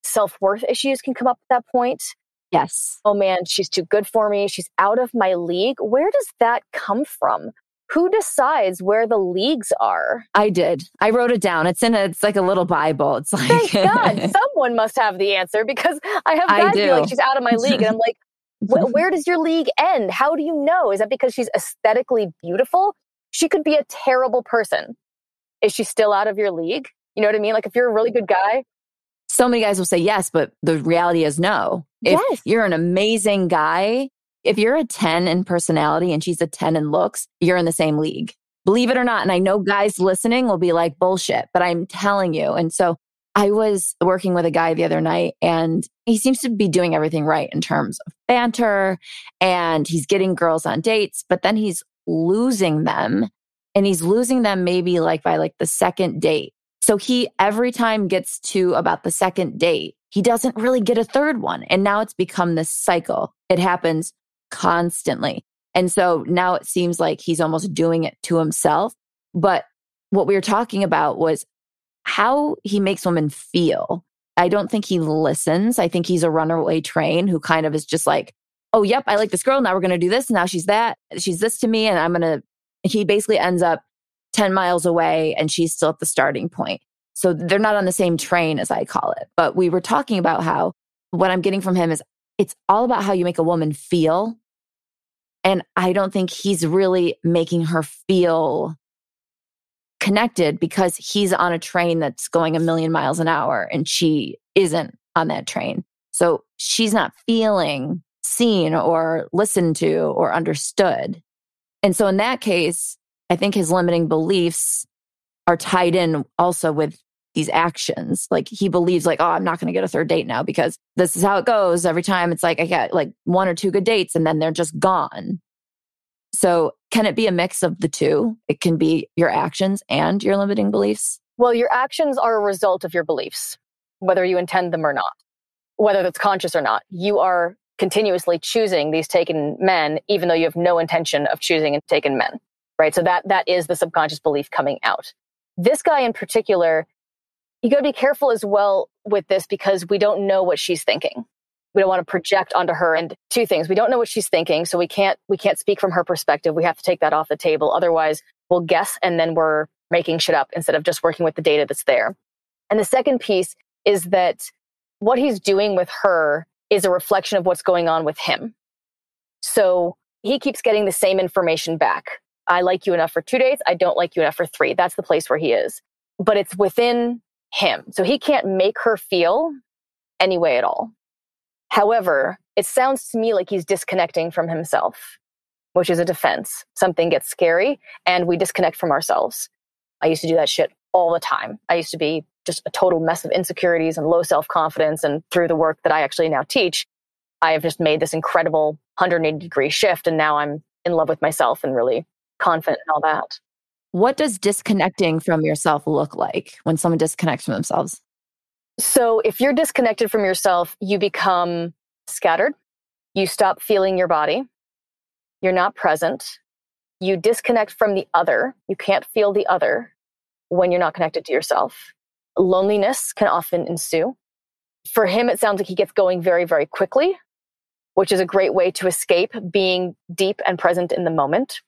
self worth issues can come up at that point. Yes. Oh man, she's too good for me. She's out of my league. Where does that come from? Who decides where the leagues are? I did. I wrote it down. It's in a, it's like a little Bible. It's like Thank (laughs) God. Someone must have the answer because I have guys be like, she's out of my league. And I'm like, (laughs) where does your league end? How do you know? Is that because she's aesthetically beautiful? She could be a terrible person. Is she still out of your league? You know what I mean? Like if you're a really good guy. So many guys will say yes, but the reality is no. If yes. you're an amazing guy if you're a 10 in personality and she's a 10 in looks, you're in the same league. Believe it or not. And I know guys listening will be like bullshit, but I'm telling you. And so I was working with a guy the other night and he seems to be doing everything right in terms of banter and he's getting girls on dates, but then he's losing them and he's losing them maybe like by like the second date. So he every time gets to about the second date, he doesn't really get a third one. And now it's become this cycle. It happens constantly. And so now it seems like he's almost doing it to himself. But what we were talking about was how he makes women feel. I don't think he listens. I think he's a runaway train who kind of is just like, oh, yep, I like this girl. Now we're going to do this. Now she's that. She's this to me. And I'm going to, he basically ends up 10 miles away and she's still at the starting point. So they're not on the same train as I call it. But we were talking about how what I'm getting from him is it's all about how you make a woman feel and I don't think he's really making her feel connected because he's on a train that's going a million miles an hour and she isn't on that train. So she's not feeling seen or listened to or understood. And so in that case, I think his limiting beliefs are tied in also with these actions. Like he believes like, oh, I'm not going to get a third date now because this is how it goes. Every time it's like I get like one or two good dates and then they're just gone. So can it be a mix of the two? It can be your actions and your limiting beliefs. Well, your actions are a result of your beliefs, whether you intend them or not, whether that's conscious or not. You are continuously choosing these taken men, even though you have no intention of choosing and taken men. Right. So that that is the subconscious belief coming out. This guy in particular you got to be careful as well with this because we don't know what she's thinking. We don't want to project onto her and two things. We don't know what she's thinking, so we can't we can't speak from her perspective. We have to take that off the table. Otherwise, we'll guess and then we're making shit up instead of just working with the data that's there. And the second piece is that what he's doing with her is a reflection of what's going on with him. So he keeps getting the same information back I like you enough for two dates. I don't like you enough for three. That's the place where he is. But it's within him. So he can't make her feel any way at all. However, it sounds to me like he's disconnecting from himself, which is a defense. Something gets scary and we disconnect from ourselves. I used to do that shit all the time. I used to be just a total mess of insecurities and low self confidence. And through the work that I actually now teach, I have just made this incredible 180 degree shift. And now I'm in love with myself and really confident and all that. What does disconnecting from yourself look like when someone disconnects from themselves? So, if you're disconnected from yourself, you become scattered. You stop feeling your body. You're not present. You disconnect from the other. You can't feel the other when you're not connected to yourself. Loneliness can often ensue. For him, it sounds like he gets going very, very quickly, which is a great way to escape being deep and present in the moment.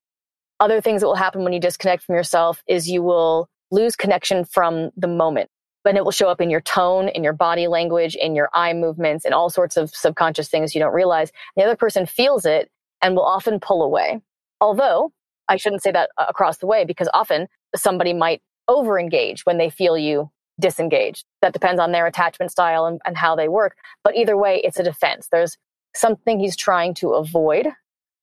Other things that will happen when you disconnect from yourself is you will lose connection from the moment. And it will show up in your tone, in your body language, in your eye movements, and all sorts of subconscious things you don't realize. The other person feels it and will often pull away. Although I shouldn't say that across the way because often somebody might over engage when they feel you disengage. That depends on their attachment style and, and how they work. But either way, it's a defense. There's something he's trying to avoid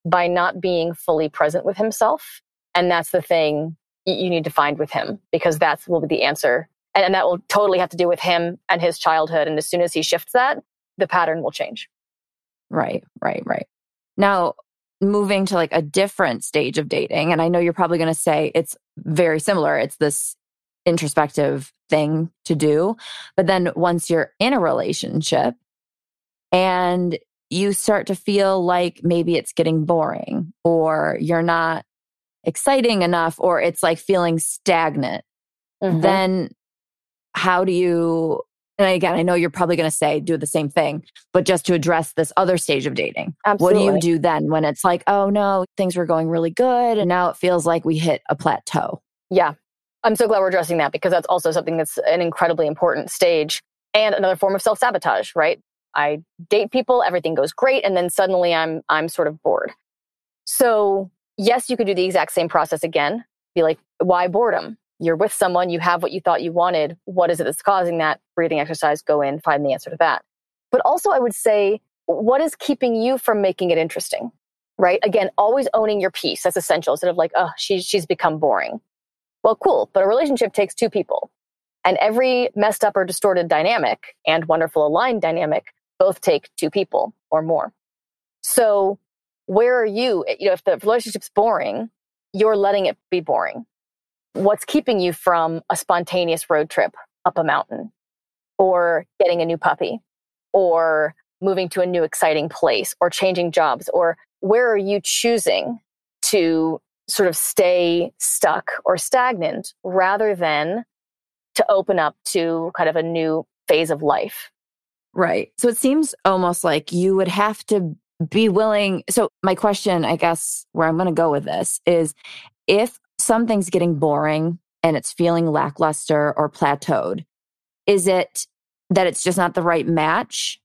by not being fully present with himself. And that's the thing you need to find with him because that's will be the answer. And, and that will totally have to do with him and his childhood. And as soon as he shifts that, the pattern will change. Right, right, right. Now, moving to like a different stage of dating, and I know you're probably going to say it's very similar. It's this introspective thing to do. But then once you're in a relationship and you start to feel like maybe it's getting boring or you're not exciting enough or it's like feeling stagnant, mm-hmm. then how do you? And again, I know you're probably going to say do the same thing, but just to address this other stage of dating, Absolutely. what do you do then when it's like, oh no, things were going really good and now it feels like we hit a plateau? Yeah. I'm so glad we're addressing that because that's also something that's an incredibly important stage and another form of self sabotage, right? I date people, everything goes great, and then suddenly I'm I'm sort of bored. So yes, you could do the exact same process again. Be like, why boredom? You're with someone, you have what you thought you wanted. What is it that's causing that? Breathing exercise, go in, find the answer to that. But also, I would say, what is keeping you from making it interesting? Right? Again, always owning your piece. That's essential. Instead of like, oh, she's she's become boring. Well, cool. But a relationship takes two people. And every messed up or distorted dynamic and wonderful aligned dynamic both take two people or more. So where are you? Eh, you know, if the relationship's boring, you're letting it be boring. What's keeping you from a spontaneous road trip up a mountain or getting a new puppy or moving to a new exciting place or changing jobs or where are you choosing to sort of stay stuck or stagnant rather than to open up to kind of a new phase of life Right. So it seems almost like you would have to be willing. So, my question, I guess, where I'm going to go with this is if something's getting boring and it's feeling lackluster or plateaued, is it that it's just not the right match?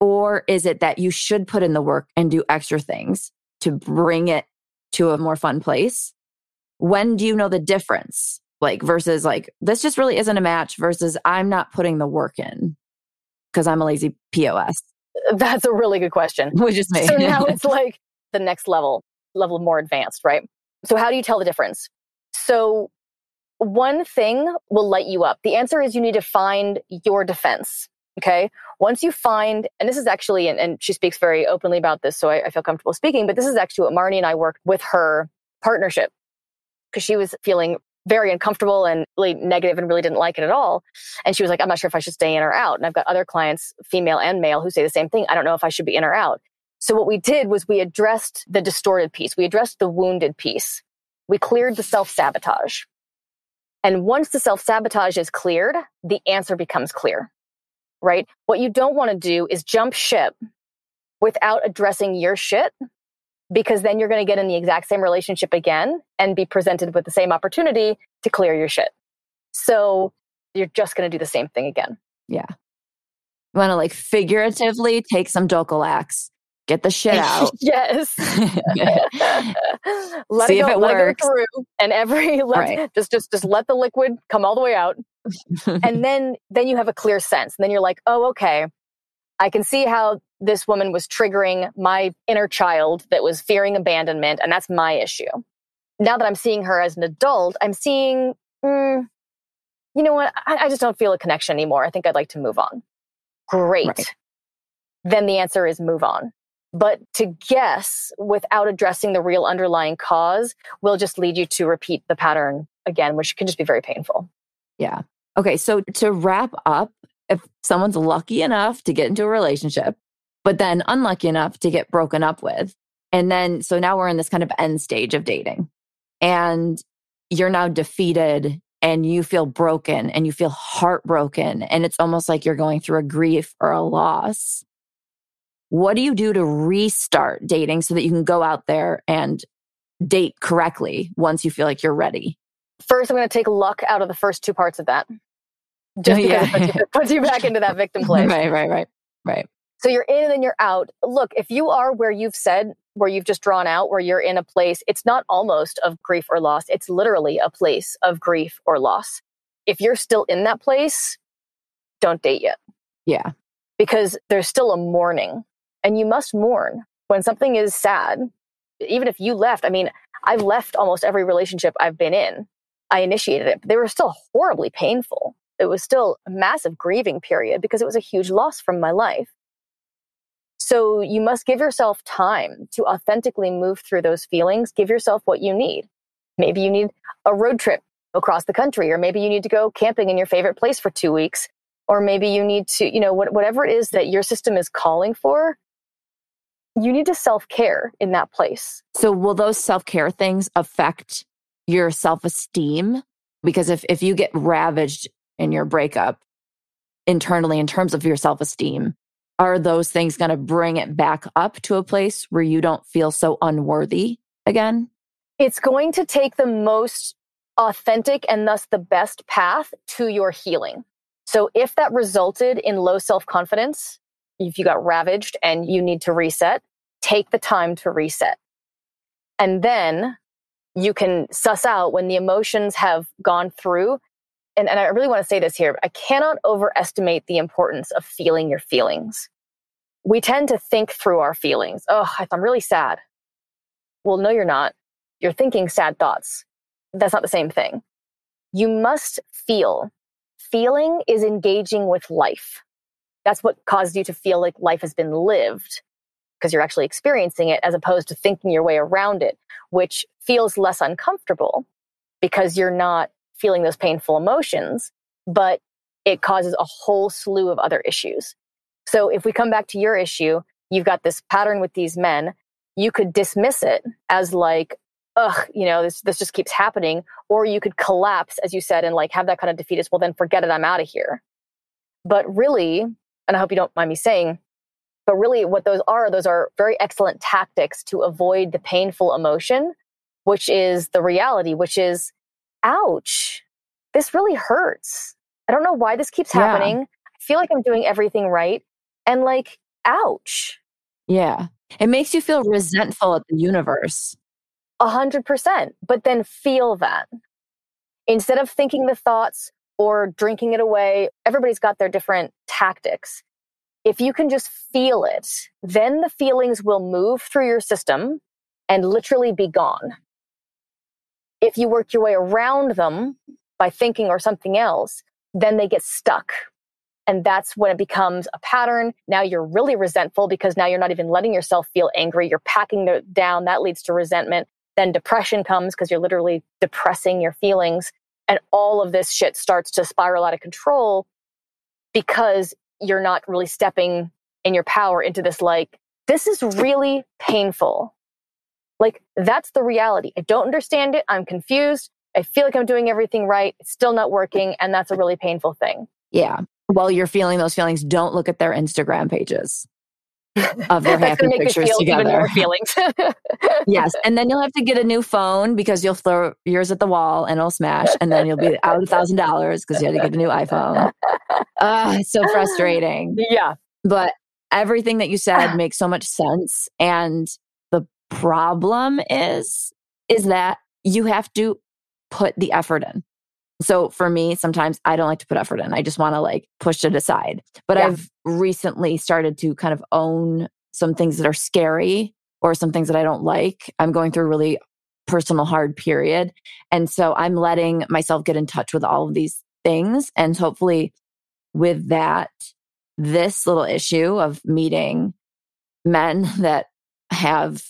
Or is it that you should put in the work and do extra things to bring it to a more fun place? When do you know the difference? Like, versus like, this just really isn't a match versus I'm not putting the work in because I'm a lazy POS? That's a really good question. (laughs) Which is me. So now (laughs) it's like the next level, level more advanced, right? So how do you tell the difference? So one thing will light you up. The answer is you need to find your defense. Okay. Once you find, and this is actually, and, and she speaks very openly about this, so I, I feel comfortable speaking, but this is actually what Marni and I worked with her partnership because she was feeling very uncomfortable and really negative and really didn't like it at all. And she was like, I'm not sure if I should stay in or out. And I've got other clients, female and male, who say the same thing. I don't know if I should be in or out. So what we did was we addressed the distorted piece. We addressed the wounded piece. We cleared the self sabotage. And once the self sabotage is cleared, the answer becomes clear, right? What you don't want to do is jump ship without addressing your shit because then you're going to get in the exact same relationship again and be presented with the same opportunity to clear your shit. So you're just going to do the same thing again. Yeah. You want to like figuratively take some Dulcolax get the shit out. (laughs) yes. (laughs) let See it go, if it let works. It through, and every (laughs) let Right. just just just let the liquid come all the way out, and then then you have a clear sense, and then you're like, oh, okay, I can see how this woman was triggering my inner child that was fearing abandonment, and that's my issue. Now that I'm seeing her as an adult, I'm seeing, mm, you know what? I, I just don't feel a connection anymore. I think I'd like to move on. Great. Right. Then the answer is move on. But to guess without addressing the real underlying cause will just lead you to repeat the pattern again, which can just be very painful. Yeah. Okay. So to wrap up, if someone's lucky enough to get into a relationship, but then unlucky enough to get broken up with, and then so now we're in this kind of end stage of dating, and you're now defeated and you feel broken and you feel heartbroken, and it's almost like you're going through a grief or a loss. What do you do to restart dating so that you can go out there and date correctly once you feel like you're ready? First, I'm going to take luck out of the first two parts of that. (laughs) Just because Yeah. it puts you, it puts you back into that victim (laughs) place. Right, right, right, right. So you're in and then you're out. Look, if you are where you've said, where you've just drawn out, where you're in a place, it's not almost of grief or loss. It's literally a place of grief or loss. If you're still in that place, don't date yet Yeah. because there's still a mourning and you must mourn when something is sad. Even if you left, I mean, I've left almost every relationship I've been in. I initiated it. but They were still horribly painful. It was still a massive grieving period because it was a huge loss from my life. So you must give yourself time to authentically move through those feelings. Give yourself what you need. Maybe you need a road trip across the country, or maybe you need to go camping in your favorite place for two weeks, or maybe you need to, you know, what, whatever it is that your system is calling for, you need to self care in that place. So will those self-care things affect your self-esteem? Because if if you get ravaged in your breakup internally in terms of your self-esteem, are those things going to bring it back up to a place where you don't feel so unworthy again? It's going to take the most authentic and thus the best path to your healing. So if that resulted in low self confidence, if you got ravaged and you need to reset, take the time to reset. And then you can suss out when the emotions have gone through. And, and I really want to say this here I cannot overestimate the importance of feeling your feelings. We tend to think through our feelings. Oh, I'm really sad. Well, no, you're not. You're thinking sad thoughts. That's not the same thing. You must feel. Feeling is engaging with life. That's what caused you to feel like life has been lived because you're actually experiencing it as opposed to thinking your way around it, which feels less uncomfortable because you're not feeling those painful emotions, but it causes a whole slew of other issues. So if we come back to your issue, you've got this pattern with these men, you could dismiss it as like, ugh, you know, this this just keeps happening. Or you could collapse, as you said, and like have that kind of defeatist, well, then forget it, I'm out of here. But really, and I hope you don't mind me saying, but really what those are, those are very excellent tactics to avoid the painful emotion, which is the reality, which is, ouch, this really hurts. I don't know why this keeps Yeah. happening. I feel like I'm doing everything right. And like, ouch. Yeah. It makes you feel resentful at the universe. A hundred percent. But then feel that. Instead of thinking the thoughts or drinking it away, everybody's got their different tactics. If you can just feel it, then the feelings will move through your system and literally be gone. If you work your way around them by thinking or something else, then they get stuck. And that's when it becomes a pattern. Now you're really resentful because now you're not even letting yourself feel angry. You're packing it down. That leads to resentment. Then depression comes because you're literally depressing your feelings. And all of this shit starts to spiral out of control because you're not really stepping in your power into this, like, this is really painful. Like, that's the reality. I don't understand it. I'm confused. I feel like I'm doing everything right. It's still not working. And that's a really painful thing. Yeah. While you're feeling those feelings, don't look at their Instagram pages of their (laughs) That's happy going to make you pictures feel even together. more (laughs) feelings. yes. (laughs) And then you'll have to get a new phone because you'll throw yours at the wall and it'll smash. And then you'll be out a thousand dollars because you had to get a new iPhone. Ah, it's so frustrating. yeah. But everything that you said (sighs) makes so much sense. And problem is, is that you have to put the effort in. So for me, sometimes I don't like to put effort in. I just want to like push it aside. But yeah. I've recently started to kind of own some things that are scary or some things that I don't like. I'm going through a really personal hard period. And so I'm letting myself get in touch with all of these things. And hopefully with that, this little issue of meeting men (laughs) that have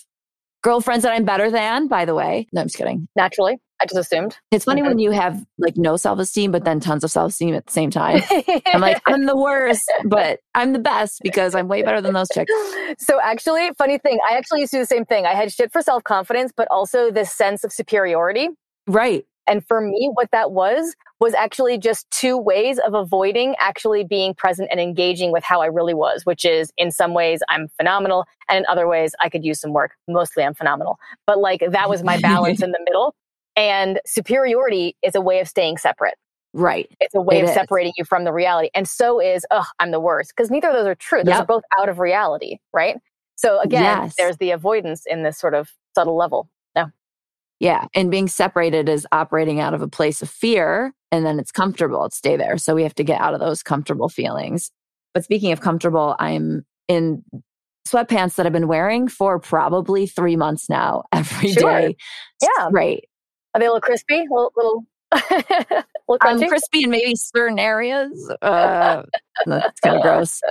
girlfriends that I'm better than, by the way. No, I'm just kidding. Naturally. I just assumed. It's funny when you have like no self esteem, but then tons of self esteem at the same time. (laughs) I'm like, I'm the worst, but I'm the best because I'm way better than those chicks. So, actually, funny thing, I actually used to do the same thing. I had shit for self confidence, but also this sense of superiority. Right. And for me, what that was, was actually just two ways of avoiding actually being present and engaging with how I really was, which is in some ways I'm phenomenal. And in other ways I could use some work. Mostly I'm phenomenal. But like that was my balance in the (laughs) middle. And superiority is a way of staying separate. Right. It's a way it of is. separating you from the reality. And so is, oh, I'm the worst. Because neither of those are true. Those yep. are both out of reality. Right. So again, yes. there's the avoidance in this sort of subtle level. Yeah. And being separated is operating out of a place of fear and then it's comfortable to stay there. So we have to get out of those comfortable feelings. But speaking of comfortable, I'm in sweatpants that I've been wearing for probably three months now, (laughs) every sure. day. Yeah. Right. Are they a little crispy? A little, little, (laughs) um, crispy in maybe certain areas. Uh, (laughs) that's kind of gross.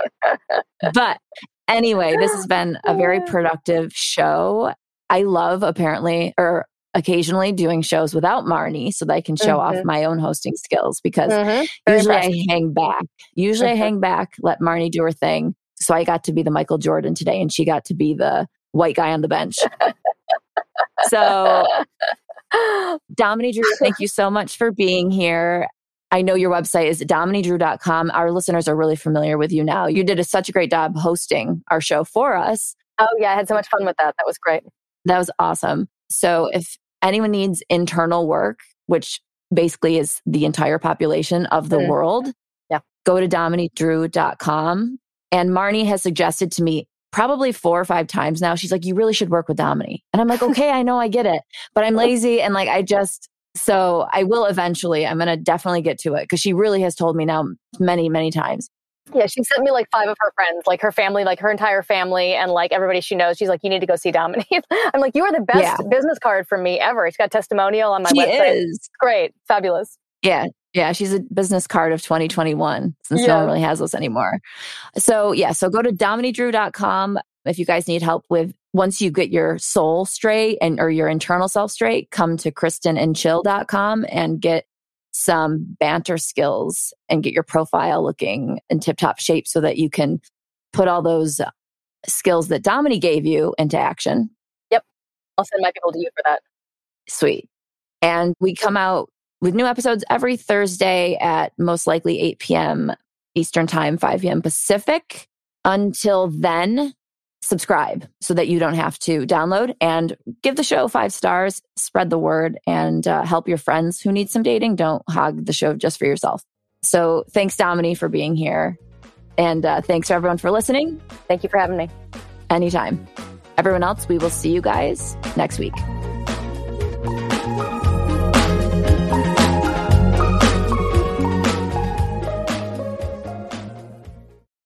But anyway, this has been a very productive show. I love apparently, or occasionally doing shows without Marni so that I can show mm-hmm. off my own hosting skills because mm-hmm. usually impressive. I hang back. Usually mm-hmm. I hang back, let Marni do her thing. So I got to be the Michael Jordan today and she got to be the white guy on the bench. so Dominique Drew, thank you so much for being here. I know your website is dominiedrew.com. Our listeners are really familiar with you now. You did a, such a great job hosting our show for us. Oh, yeah. I had so much fun with that. That was great. That was awesome. So, if anyone needs internal work, which basically is the entire population of the mm. world, yeah. go to dominiedrew.com. And Marni has suggested to me probably four or five times now. She's like, you really should work with Domini. And I'm like, (laughs) okay, I know I get it, but I'm lazy. And like, I just, so I will eventually, I'm going to definitely get to it because she really has told me now many, many times. Yeah, she sent me like five of her friends, like her family, like her entire family, and like everybody she knows. She's like, "You need to go see Dominique." (laughs) I'm like, "You are the best yeah. business card for me ever." She's got testimonial on my she website. Is. Great, fabulous. Yeah, yeah, she's a business card of 2021 since yeah. no one really has those anymore. So, yeah, so go to dominiedrew.com if you guys need help with once you get your soul straight and or your internal self straight, come to kristenandchill.com and get some banter skills and get your profile looking in tip top shape so that you can put all those skills that Dominique gave you into action. Yep. I'll send my people to you for that. Sweet. And we come out with new episodes every Thursday at most likely 8 p.m. Eastern Time, 5 p.m. Pacific. Until then, subscribe so that you don't have to download and give the show five stars, spread the word, and uh, help your friends who need some dating. Don't hog the show just for yourself. So thanks, Domini, for being here. And uh, thanks for everyone for listening. Thank you for having me. Anytime. Everyone else, we will see you guys next week.